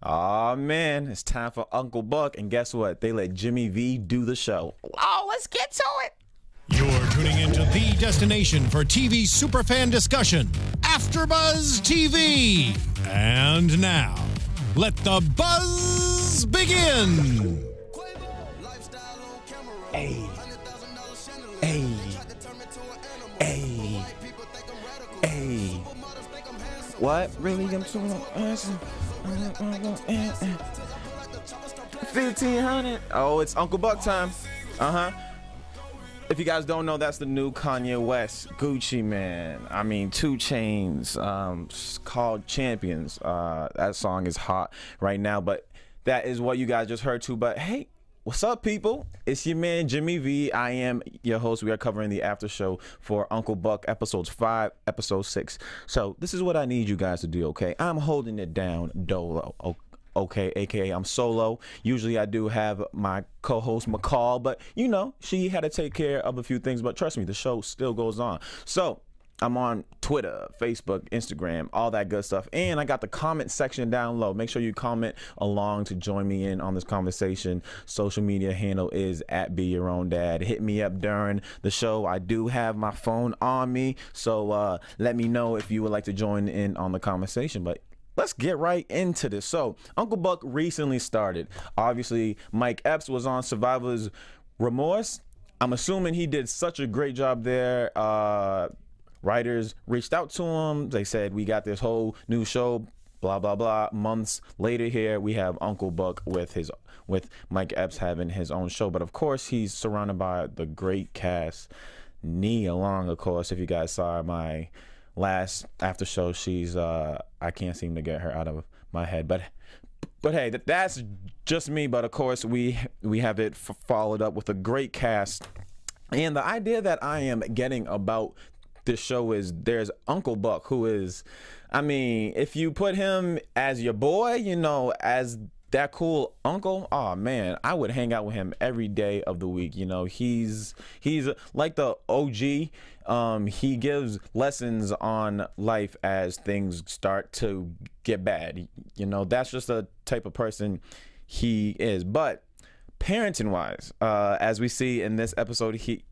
Oh man, it's time for Uncle Buck, and guess what? They let Jimmy V do the show. Oh, let's get to it. You're tuning into the destination for TV superfan discussion, AfterBuzz TV. And now, let the buzz begin. Hey, hey, hey, hey. What? Really? I'm so handsome. 1500. Oh, it's Uncle Buck time. Uh huh. If you guys don't know, that's the new Kanye West, Gucci Mane. I mean, 2 Chainz, um, called Champions. Uh, that song is hot right now, but that is what you guys just heard too. But hey, What's up, people? It's your man Jimmy V. I am your host. We are covering the after show for Uncle Buck, episodes five, episode six. So this is what I need you guys to do. Okay, I'm holding it down dolo. Okay, aka I'm solo. Usually I do have my co-host McCall, but you know she had to take care of a few things. But trust me, the show still goes on. So I'm on Twitter, Facebook, Instagram, all that good stuff. And I got the comment section down low. Make sure you comment along to join me in on this conversation. Social media handle is at Be Your Own Dad. Hit me up during the show. I do have my phone on me. So uh, let me know if you would like to join in on the conversation. But let's get right into this. So, Uncle Buck recently started. Obviously, Mike Epps was on Survivor's Remorse. I'm assuming he did such a great job there. Uh, writers reached out to him. They said, We got this whole new show, blah, blah, blah. Months later, here we have Uncle Buck with his with Mike Epps having his own show. But of course, he's surrounded by the great cast. Nia Long, of course, if you guys saw my last after show, she's uh I can't seem to get her out of my head. But but hey, that's just me. But of course, we we have it followed up with a great cast. And the idea that I am getting about this show is there's Uncle Buck, who is, I mean, if you put him as your boy, you know, as that cool uncle oh man i would hang out with him every day of the week you know. He's he's like the og um he gives lessons on life as things start to get bad you know. That's just the type of person he is. But parenting wise uh as we see in this episode he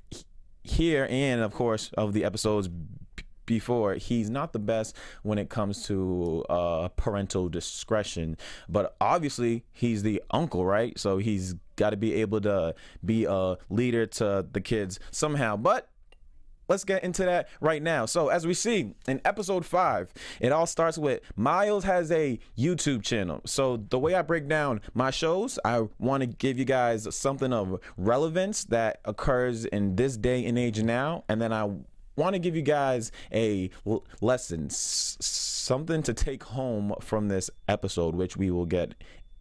here and of course of the episodes before he's not the best when it comes to uh, parental discretion. But obviously he's the uncle right? So he's got to be able to be a leader to the kids somehow. But let's get into that right now. So, as we see in episode five, it all starts with Miles has a YouTube channel. So, the way I break down my shows, I want to give you guys something of relevance that occurs in this day and age now, and then I want to give you guys a lesson, something to take home from this episode, which we will get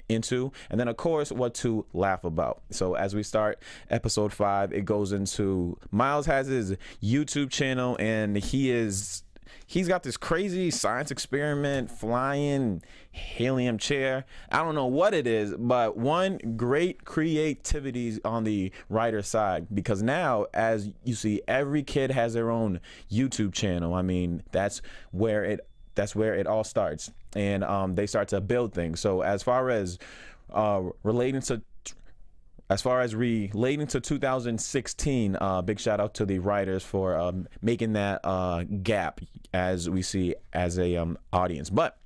into, and then of course what to laugh about. So as we start episode five, it goes into Miles has his YouTube channel, and he is he's got this crazy science experiment flying helium chair. I don't know what it is but one great creativity on the writer side because now as you see every kid has their own youtube channel. I mean that's where it that's where it all starts and um, they start to build things. So as far as uh, relating to as far as relating to 2016 uh, big shout out to the writers for um, making that uh, gap as we see as a um, audience. But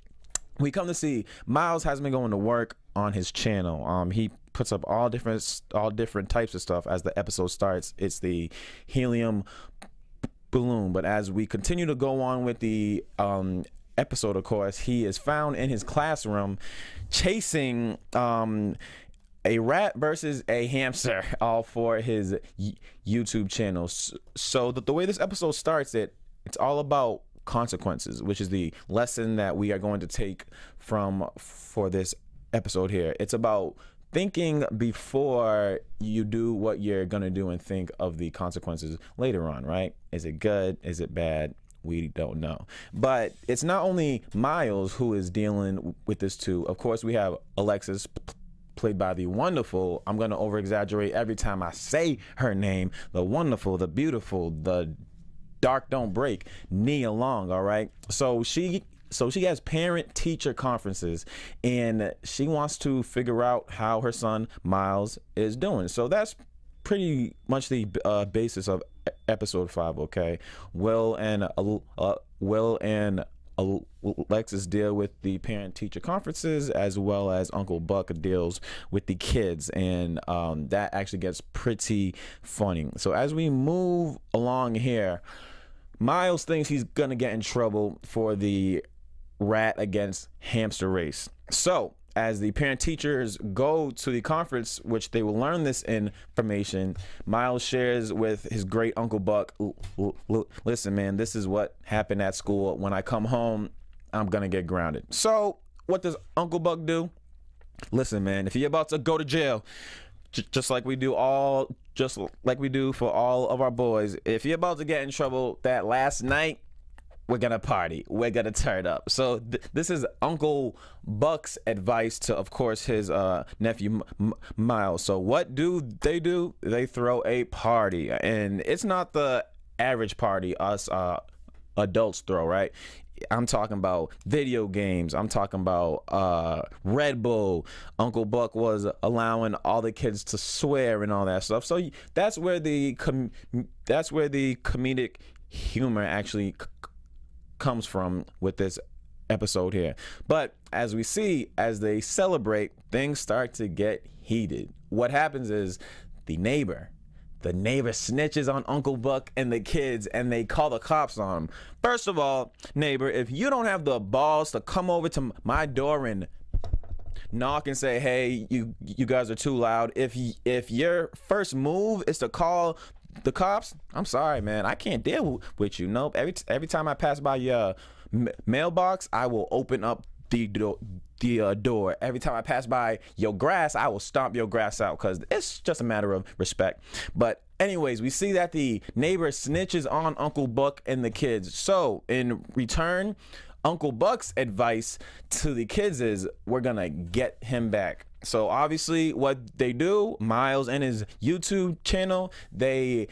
we come to see miles has been going to work on his channel. Um, he puts up all different all different types of stuff. As the episode starts it's the helium balloon. But as we continue to go on with the um, episode, of course, he is found in his classroom chasing um, a rat versus a hamster, all for his YouTube channel. So the, the way this episode starts, it it's all about consequences, which is the lesson that we are going to take from for this episode here. It's about thinking before you do what you're going to do and think of the consequences later on, right? Is it good? Is it bad? We don't know. But it's not only Miles who is dealing with this too. Of course, we have Alexis played by the wonderful, I'm going to over exaggerate every time I say her name, the wonderful, the beautiful, the dark don't break, Nia Long, all right? So she so she has parent teacher conferences and she wants to figure out how her son Miles is doing. So that's pretty much the uh, basis of episode five. Okay, Will and uh, uh Will and Alexis deal with the parent teacher conferences as well as Uncle Buck deals with the kids, and um, that actually gets pretty funny. So as we move along here, Miles thinks he's gonna get in trouble for the rat against hamster race. So as the parent teachers go to the conference, which they will learn this information, Miles shares with his great uncle Buck, listen, man, this is what happened at school. When I come home, I'm going to get grounded. So, what does Uncle Buck do? Listen, man, if you're about to go to jail, just like we do all, just like we do for all of our boys, if you're about to get in trouble that last night, we're gonna party we're gonna turn up so th- this is uncle buck's advice to of course his uh, nephew M- miles so what do they do they throw a party and it's not the average party us uh, adults throw right I'm talking about video games. I'm talking about uh, Red Bull. Uncle Buck was allowing all the kids to swear and all that stuff. So that's where the that's where the comedic humor actually comes from with this episode here. But as we see, as they celebrate, things start to get heated. What happens is the neighbor, the neighbor snitches on Uncle Buck and the kids and they call the cops on him. First of all, neighbor, if you don't have the balls to come over to my door and knock and say, "Hey, you you guys are too loud." If if your first move is to call the cops, I'm sorry, man. I can't deal with you. Nope. Every every time I pass by your mailbox, I will open up the door. The uh, door. Every time I pass by your grass, I will stomp your grass out because it's just a matter of respect. But anyways, we see that the neighbor snitches on Uncle Buck and the kids. So in return, Uncle Buck's advice to the kids is we're gonna get him back. So obviously, what they do, Miles and his YouTube channel, they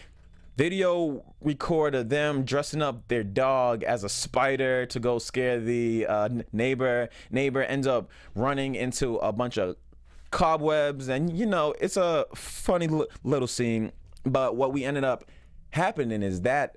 video record of them dressing up their dog as a spider to go scare the uh, neighbor. Neighbor ends up running into a bunch of cobwebs, and you know it's a funny little scene. But what we ended up happening is that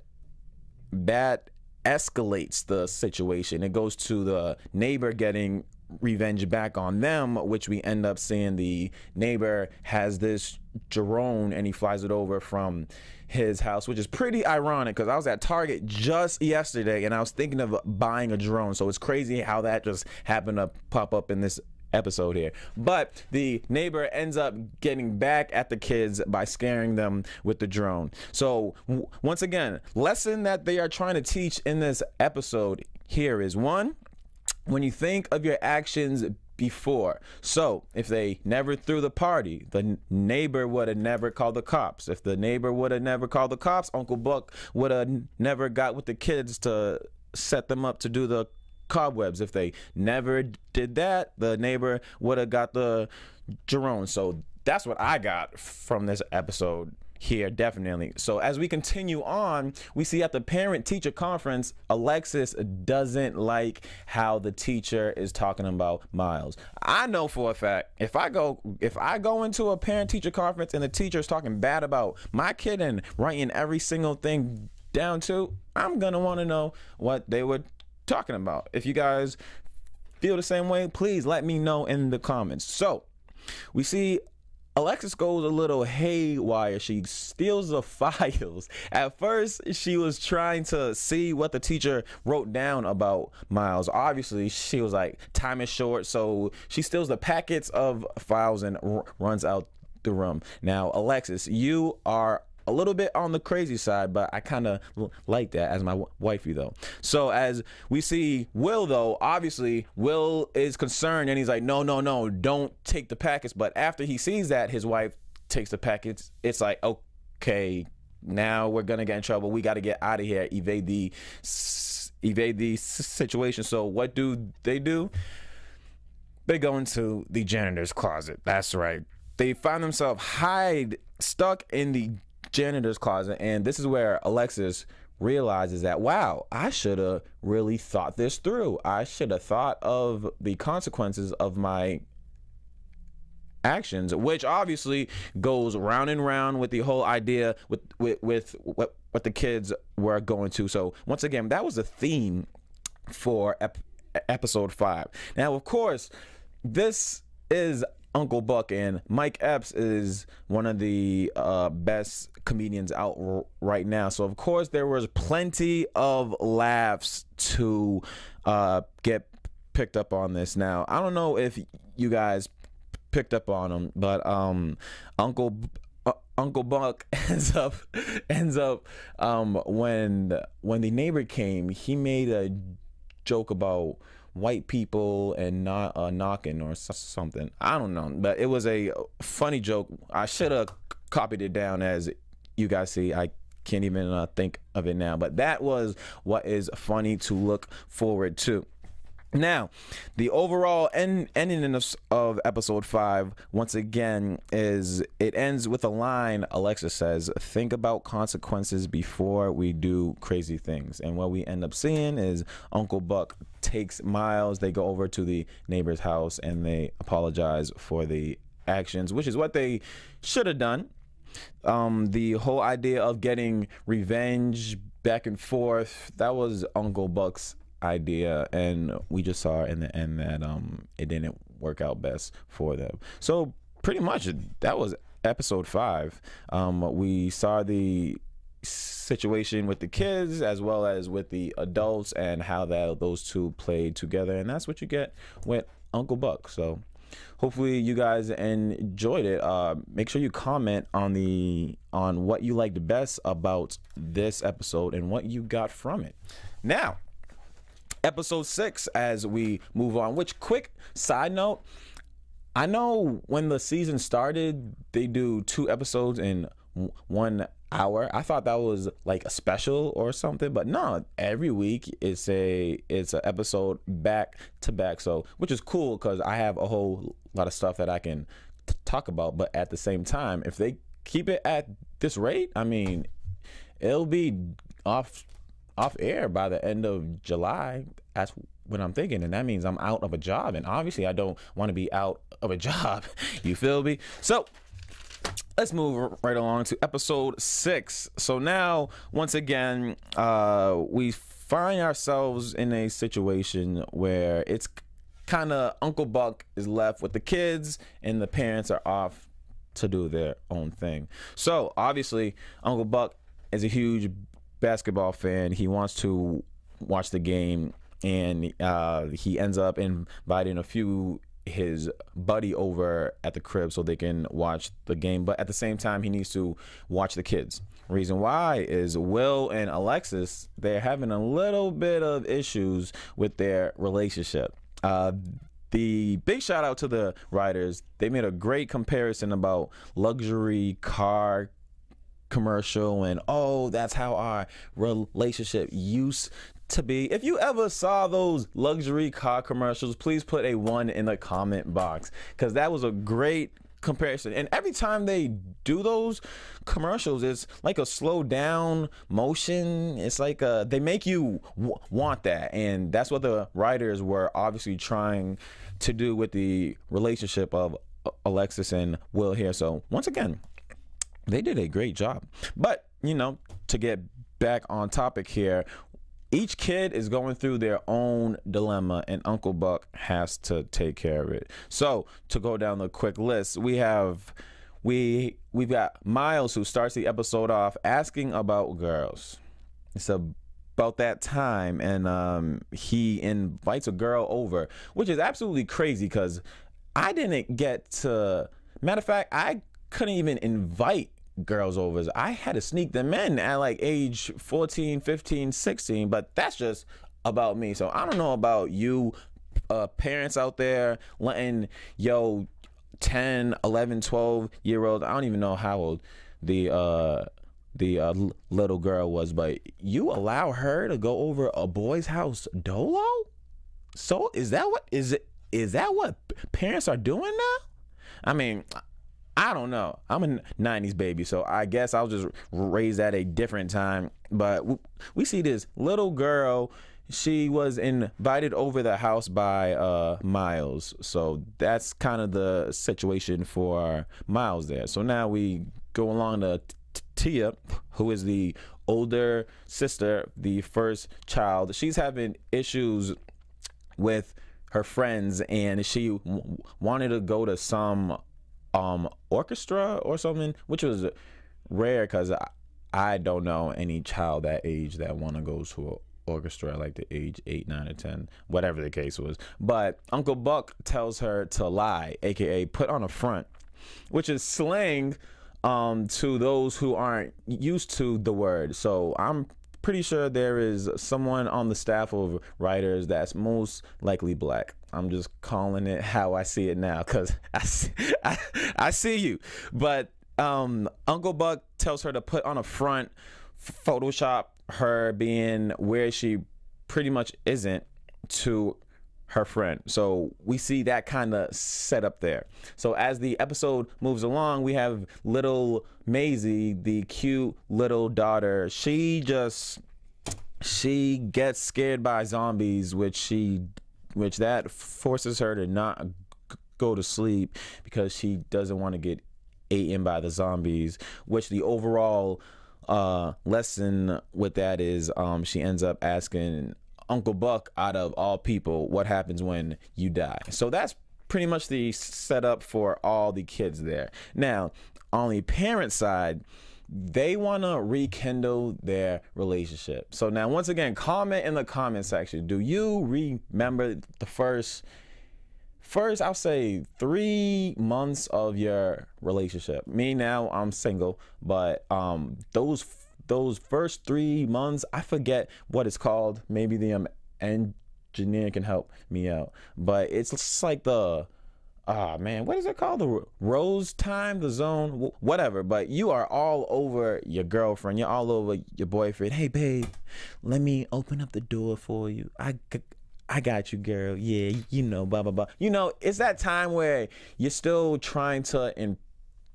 that escalates the situation. It goes to the neighbor getting revenge back on them, which we end up seeing the neighbor has this drone and he flies it over from his house, which is pretty ironic because I was at Target just yesterday and I was thinking of buying a drone. So it's crazy how that just happened to pop up in this episode here. But the neighbor ends up getting back at the kids by scaring them with the drone. So, once again, lesson that they are trying to teach in this episode here is one, when you think of your actions before. So, if they never threw the party, the neighbor would have never called the cops. If the neighbor would have never called the cops, Uncle Buck would have never got with the kids to set them up to do the cobwebs. If they never did that, the neighbor would have got the drone. So, that's what I got from this episode here definitely. So as we continue on we see at the parent teacher conference alexis doesn't like how the teacher is talking about miles. I know for a fact if i go if i go into a parent teacher conference and the teacher is talking bad about my kid and writing every single thing down to i'm gonna want to know what they were talking about. If you guys feel the same way please let me know in the comments. So we see Alexis goes a little haywire. She steals the files. At first, she was trying to see what the teacher wrote down about Miles. Obviously, she was like, time is short. So she steals the packets of files and r- runs out the room. Now, Alexis, you are a little bit on the crazy side, but I kind of like that as my w- wifey though. So as we see Will though, obviously Will is concerned and he's like, no, no, no, don't take the packets. But after he sees that his wife takes the packets, it's like, okay, now we're gonna get in trouble. We got to get out of here, evade the evade the situation. So what do they do? They go into the janitor's closet. That's right. They find themselves hide stuck in the janitor's closet, and this is where Alexis realizes that wow, I should have really thought this through. I should have thought of the consequences of my actions, which obviously goes round and round with the whole idea with with with what what the kids were going to. So once again, that was a theme for ep- episode five. Now, of course, this is Uncle Buck, and Mike Epps is one of the uh, best comedians out r- right now. So, of course, there was plenty of laughs to uh, get picked up on this. Now, I don't know if you guys picked up on them, but um, Uncle uh, Uncle Buck ends up ends up um, when when the neighbor came, he made a joke about white people and not uh, knocking or something. I don't know, but it was a funny joke. I should have copied it down as you guys see. I can't even uh, think of it now, but that was what is funny to look forward to. Now, the overall end, ending of, of episode five, once again, is it ends with a line Alexa says, Think about consequences before we do crazy things. And what we end up seeing is Uncle Buck takes Miles, they go over to the neighbor's house and they apologize for the actions, which is what they should have done. Um, the whole idea of getting revenge back and forth, that was Uncle Buck's idea and we just saw in the end that um it didn't work out best for them. So pretty much that was episode five. Um we saw the situation with the kids as well as with the adults and how that those two played together. And that's what you get with uncle buck. So hopefully you guys enjoyed it. Uh, make sure you comment on the on what you liked best about this episode and what you got from it. Now episode six as we move on. Which, quick side note, I know when the season started, they do two episodes in one hour. I thought that was like a special or something, but no, every week it's a it's an episode back to back. So, which is cool because I have a whole lot of stuff that I can t- talk about. But at the same time, if they keep it at this rate, I mean, it'll be off off air by the end of July. That's what I'm thinking, and that means I'm out of a job. And obviously, I don't want to be out of a job. You feel me? So let's move right along to episode six. So now, once again, uh, we find ourselves in a situation where it's kind of Uncle Buck is left with the kids, and the parents are off to do their own thing. So obviously, Uncle Buck is a huge basketball fan. He wants to watch the game, and uh, he ends up inviting a few his buddy over at the crib so they can watch the game. But at the same time, he needs to watch the kids. Reason why is Will and Alexis they're having a little bit of issues with their relationship. Uh, the big shout out to the writers. They made a great comparison about luxury car commercial and oh that's how our relationship used to be. If you ever saw those luxury car commercials please put a one in the comment box because that was a great comparison. And every time they do those commercials it's like a slow down motion. It's like a, they make you want that. And that's what the writers were obviously trying to do with the relationship of uh, alexis and will here. So once again they did a great job. But, you know, to get back on topic here, each kid is going through their own dilemma and Uncle Buck has to take care of it. So, to go down the quick list, we have we we've got Miles who starts the episode off asking about girls. It's about that time and um, he invites a girl over, which is absolutely crazy cuz I didn't get to matter of fact, I couldn't even invite girls overs. I had to sneak them in at like age 14, 15, 16, but that's just about me. So I don't know about you uh, parents out there letting yo 10, 11, 12 year old, I don't even know how old the uh the uh, little girl was, but you allow her to go over a boy's house dolo? So is that what is it is that what parents are doing now? I mean, I don't know. I'm a '90s baby, so I guess I was just raised at a different time. But we see this little girl. She was invited over the house by uh, Miles, so that's kind of the situation for Miles there. So now we go along to Tia, who is the older sister, the first child. She's having issues with her friends, and she wanted to go to some um orchestra or something, which was rare because I, I don't know any child that age that want to go to an orchestra like the age eight, nine, or ten, whatever the case was. But Uncle Buck tells her to lie, aka put on a front, which is slang um, to those who aren't used to the word. So I'm pretty sure there is someone on the staff of writers that's most likely black. I'm just calling it how I see it now because I, see, I, I see you. But um, Uncle Buck tells her to put on a front, Photoshop her being where she pretty much isn't to her friend. So we see that kind of set up there. So as the episode moves along, we have little Maisie, the cute little daughter. She just she gets scared by zombies, which she which that forces her to not go to sleep because she doesn't want to get eaten by the zombies, which the overall uh, lesson with that is um, she ends up asking Uncle Buck out of all people what happens when you die. So that's pretty much the setup for all the kids there. Now, on the parent side, they want to rekindle their relationship. So now, once again, comment in the comment section. Do you remember the first, first I'll say three months of your relationship? Me now, I'm single, but um, those those first three months, I forget what it's called. Maybe the um, engineer can help me out. But it's just like the ah man, what is it called? The rose time, the zone, whatever. But you are all over your girlfriend. You're all over your boyfriend. Hey babe, let me open up the door for you. I. I got you, girl. Yeah, you know, blah blah blah. You know, it's that time where you're still trying to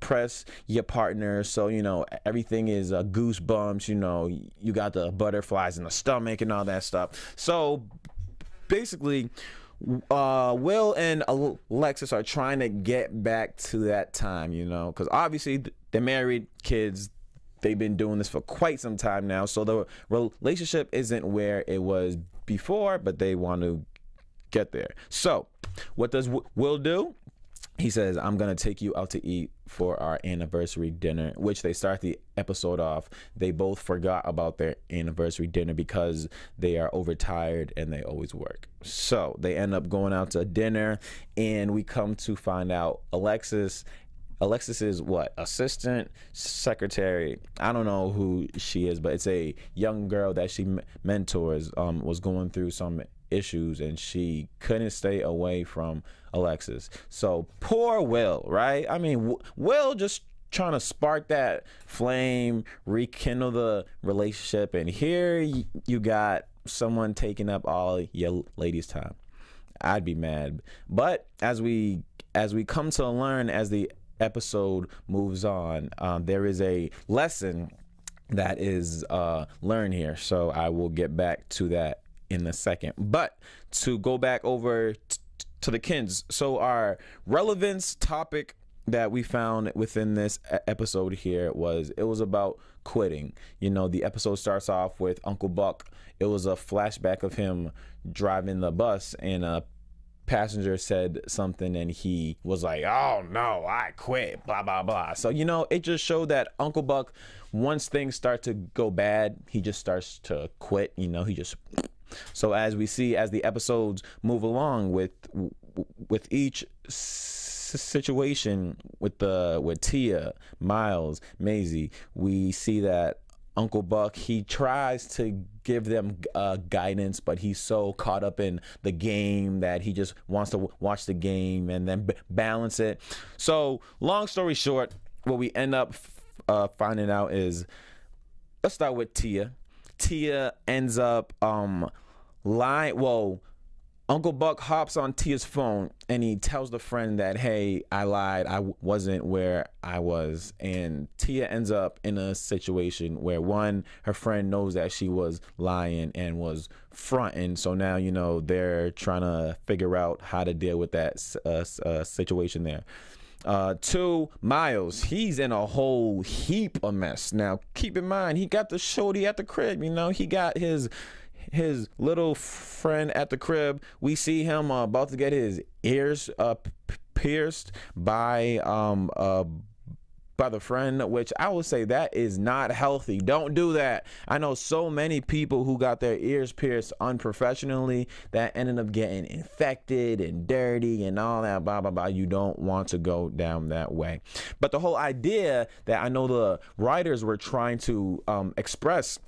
press your partner so you know everything is uh, goosebumps you know you got the butterflies in the stomach and all that stuff so basically uh, Will and Alexis are trying to get back to that time, you know, because obviously they're married, kids, they've been doing this for quite some time now. So the relationship isn't where it was before, but they want to get there. So, what does Will do? He says, I'm going to take you out to eat for our anniversary dinner, which they start the episode off. They both forgot about their anniversary dinner because they are overtired and they always work. So they end up going out to dinner, and we come to find out Alexis. Alexis is what assistant secretary. I don't know who she is, but it's a young girl that she mentors. Um, was going through some issues and she couldn't stay away from Alexis. So poor Will, right? I mean, Will just trying to spark that flame, rekindle the relationship, and here you got someone taking up all your ladies' time. I'd be mad. But as we as we come to learn as the episode moves on, um, there is a lesson that is uh, learned here. So I will get back to that in a second. But to go back over to the Kens, so our relevance topic that we found within this episode here was it was about quitting. You know, the episode starts off with Uncle Buck. It was a flashback of him driving the bus and a passenger said something and he was like, "Oh no, I quit." blah blah blah. So, you know, it just showed that Uncle Buck once things start to go bad, he just starts to quit, you know, he just so as we see as the episodes move along with with each situation with the with Tia, Miles, Maisie, we see that Uncle Buck he tries to give them uh, guidance, but he's so caught up in the game that he just wants to watch the game and then balance it. So long story short, what we end up uh, finding out is let's start with Tia. Tia ends up um lying. Well, Uncle Buck hops on Tia's phone and he tells the friend that, hey, I lied. I w- wasn't where I was. And Tia ends up in a situation where one, her friend knows that she was lying and was fronting. So now, you know, they're trying to figure out how to deal with that uh, uh, situation there. Uh, two, Miles, he's in a whole heap of mess. Now, keep in mind, he got the shorty at the crib, you know, he got his his little friend at the crib. We see him uh, about to get his ears uh, pierced by um uh by the friend, which I would say that is not healthy. Don't do that. I know so many people who got their ears pierced unprofessionally that ended up getting infected and dirty and all that, blah, blah, blah. You don't want to go down that way. But the whole idea that I know the writers were trying to um, express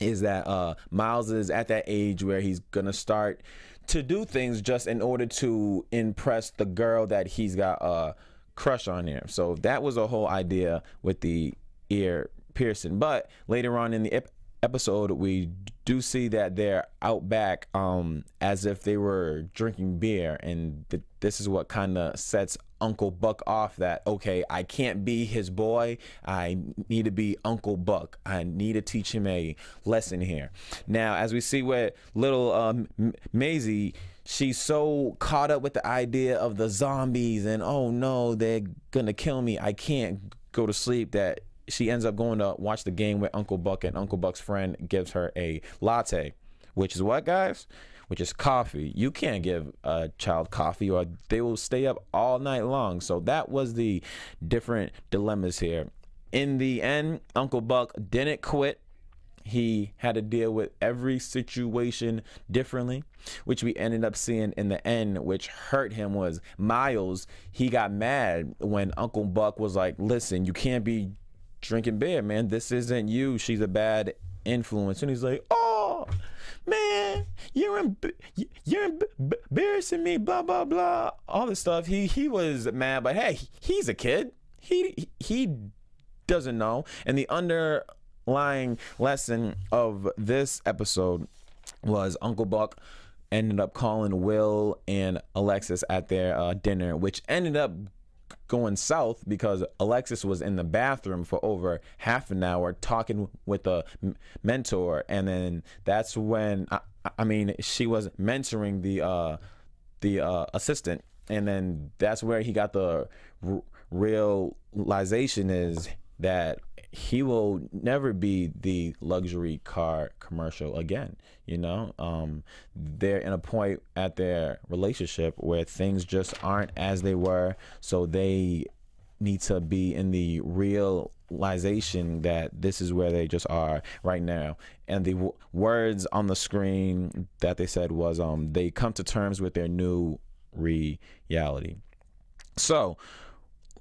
is that uh, Miles is at that age where he's gonna start to do things just in order to impress the girl that he's got a crush on him. So that was a whole idea with the ear piercing. But later on in the ep- episode, we do see that they're out back um, as if they were drinking beer, and th- this is what kind of sets Uncle Buck off that okay, I can't be his boy. I need to be Uncle Buck. I need to teach him a lesson here. Now, as we see with little um, Maisie, she's so caught up with the idea of the zombies and oh no, they're gonna kill me. I can't go to sleep that she ends up going to watch the game with Uncle Buck, and Uncle Buck's friend gives her a latte, which is what, guys? Which is coffee. You can't give a child coffee, or they will stay up all night long. So that was the different dilemmas here. In the end, Uncle Buck didn't quit. He had to deal with every situation differently, which we ended up seeing in the end, which hurt him was Miles. He got mad when Uncle Buck was like, Listen, you can't be drinking beer, man. This isn't you. She's a bad influence. And he's like, oh, man, you're you're embarrassing me. Blah blah blah. All this stuff. He he was mad, but hey, he's a kid. He he doesn't know. And the underlying lesson of this episode was Uncle Buck ended up calling Will and Alexis at their uh, dinner, which ended up going south because Alexis was in the bathroom for over half an hour talking with a mentor, and then that's when I, I mean she was mentoring the uh, the uh, assistant, and then that's where he got the r- realization is that he will never be the luxury car commercial again. You know, um, they're in a point at their relationship where things just aren't as they were, so they need to be in the realization that this is where they just are right now. And the words on the screen that they said was, um, they come to terms with their new reality. So,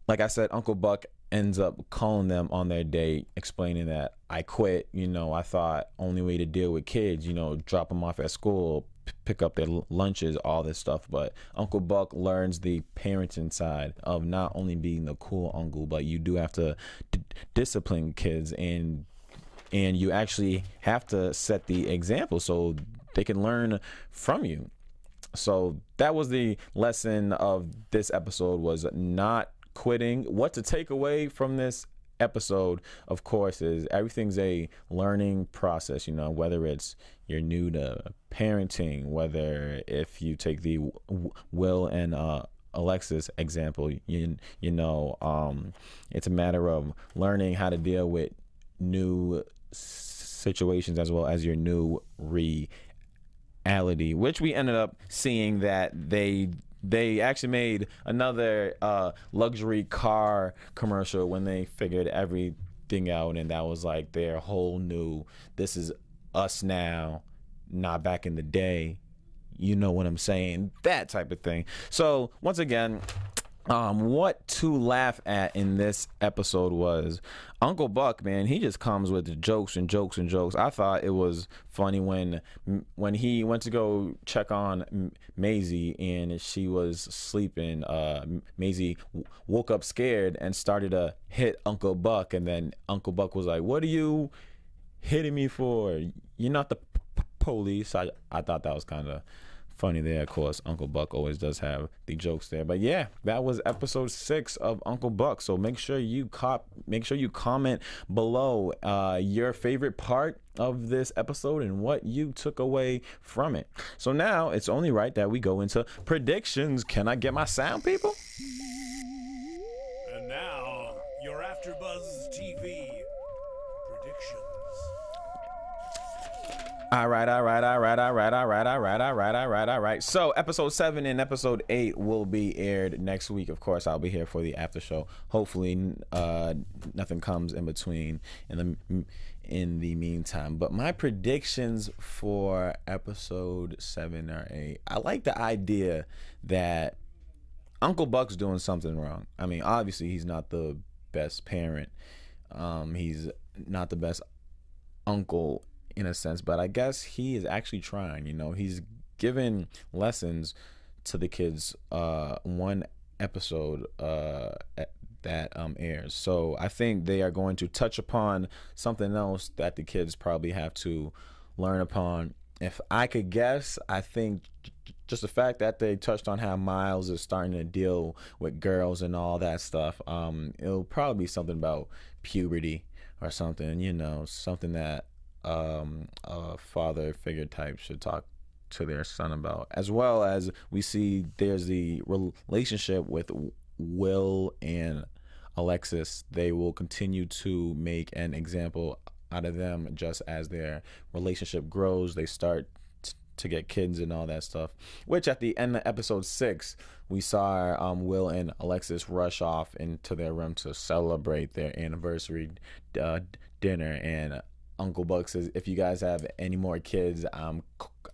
like I said, Uncle Buck ends up calling them on their date, explaining that I quit. You know, I thought only way to deal with kids, you know, drop them off at school, p- pick up their lunches, all this stuff. But Uncle Buck learns the parenting side of not only being the cool uncle, but you do have to d- discipline kids and and you actually have to set the example so they can learn from you. So that was the lesson of this episode was not quitting. What to take away from this episode, of course, is everything's a learning process. You know, whether it's you're new to parenting, whether if you take the Will and uh, Alexis example, you you know, um, it's a matter of learning how to deal with new situations as well as your new reality, which we ended up seeing that they they actually made another uh, luxury car commercial when they figured everything out, and that was like their whole new. This is us now, not back in the day. You know what I'm saying? That type of thing. So once again, um, what to laugh at in this episode was Uncle Buck, man. He just comes with jokes and jokes and jokes. I thought it was funny when when he went to go check on Maisie and she was sleeping. Uh, Maisie woke up scared and started to hit Uncle Buck, and then Uncle Buck was like, "What are you hitting me for? You're not the p- police." I I thought that was kind of funny there. Of course, Uncle Buck always does have the jokes there. But yeah, that was episode six of Uncle Buck. So make sure you cop, make sure you comment below uh, your favorite part of this episode and what you took away from it. So now it's only right that we go into predictions. Can I get my sound, people? And now your AfterBuzz TV All right, all right, all right, all right, all right, all right, all right, all right, all right. So, episode seven and episode eight will be aired next week. Of course, I'll be here for the after show. Hopefully, uh, nothing comes in between in the in the meantime. But my predictions for episode seven or eight, I like the idea that Uncle Buck's doing something wrong. I mean, obviously, he's not the best parent. Um, he's not the best uncle in a sense, but I guess he is actually trying. You know, he's given lessons to the kids. Uh, one episode uh, that um, airs. So I think they are going to touch upon something else that the kids probably have to learn upon. If I could guess, I think just the fact that they touched on how Miles is starting to deal with girls and all that stuff, um, it'll probably be something about puberty or something, you know, something that um, a father figure type should talk to their son about, as well as we see there's the relationship with Will and Alexis. They will continue to make an example out of them just as their relationship grows. They start to get kids and all that stuff. Which at the end of episode six, we saw um, Will and Alexis rush off into their room to celebrate their anniversary uh, dinner, and Uncle Buck says, "If you guys have any more kids, I'm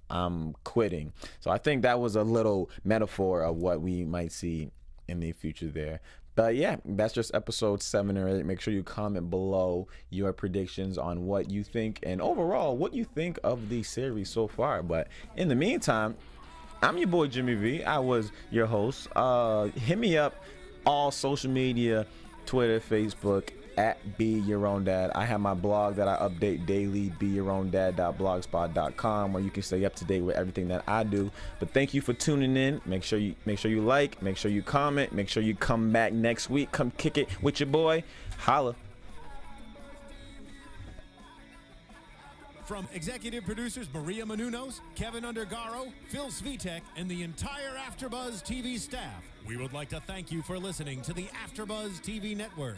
I'm quitting." So I think that was a little metaphor of what we might see in the future there. But yeah, that's just episode seven or eight. Make sure you comment below your predictions on what you think and overall what you think of the series so far. But in the meantime, I'm your boy Jimmy V. I was your host. Uh, hit me up all social media, Twitter, Facebook, at Be Your Own Dad. I have my blog that I update daily, beyourowndad.blogspot.com, where you can stay up to date with everything that I do. But thank you for tuning in. Make sure you make sure you like, make sure you comment, make sure you come back next week. Come kick it with your boy. Holla. From executive producers Maria Menounos, Kevin Undergaro, Phil Svitek, and the entire AfterBuzz TV staff, we would like to thank you for listening to the AfterBuzz TV network.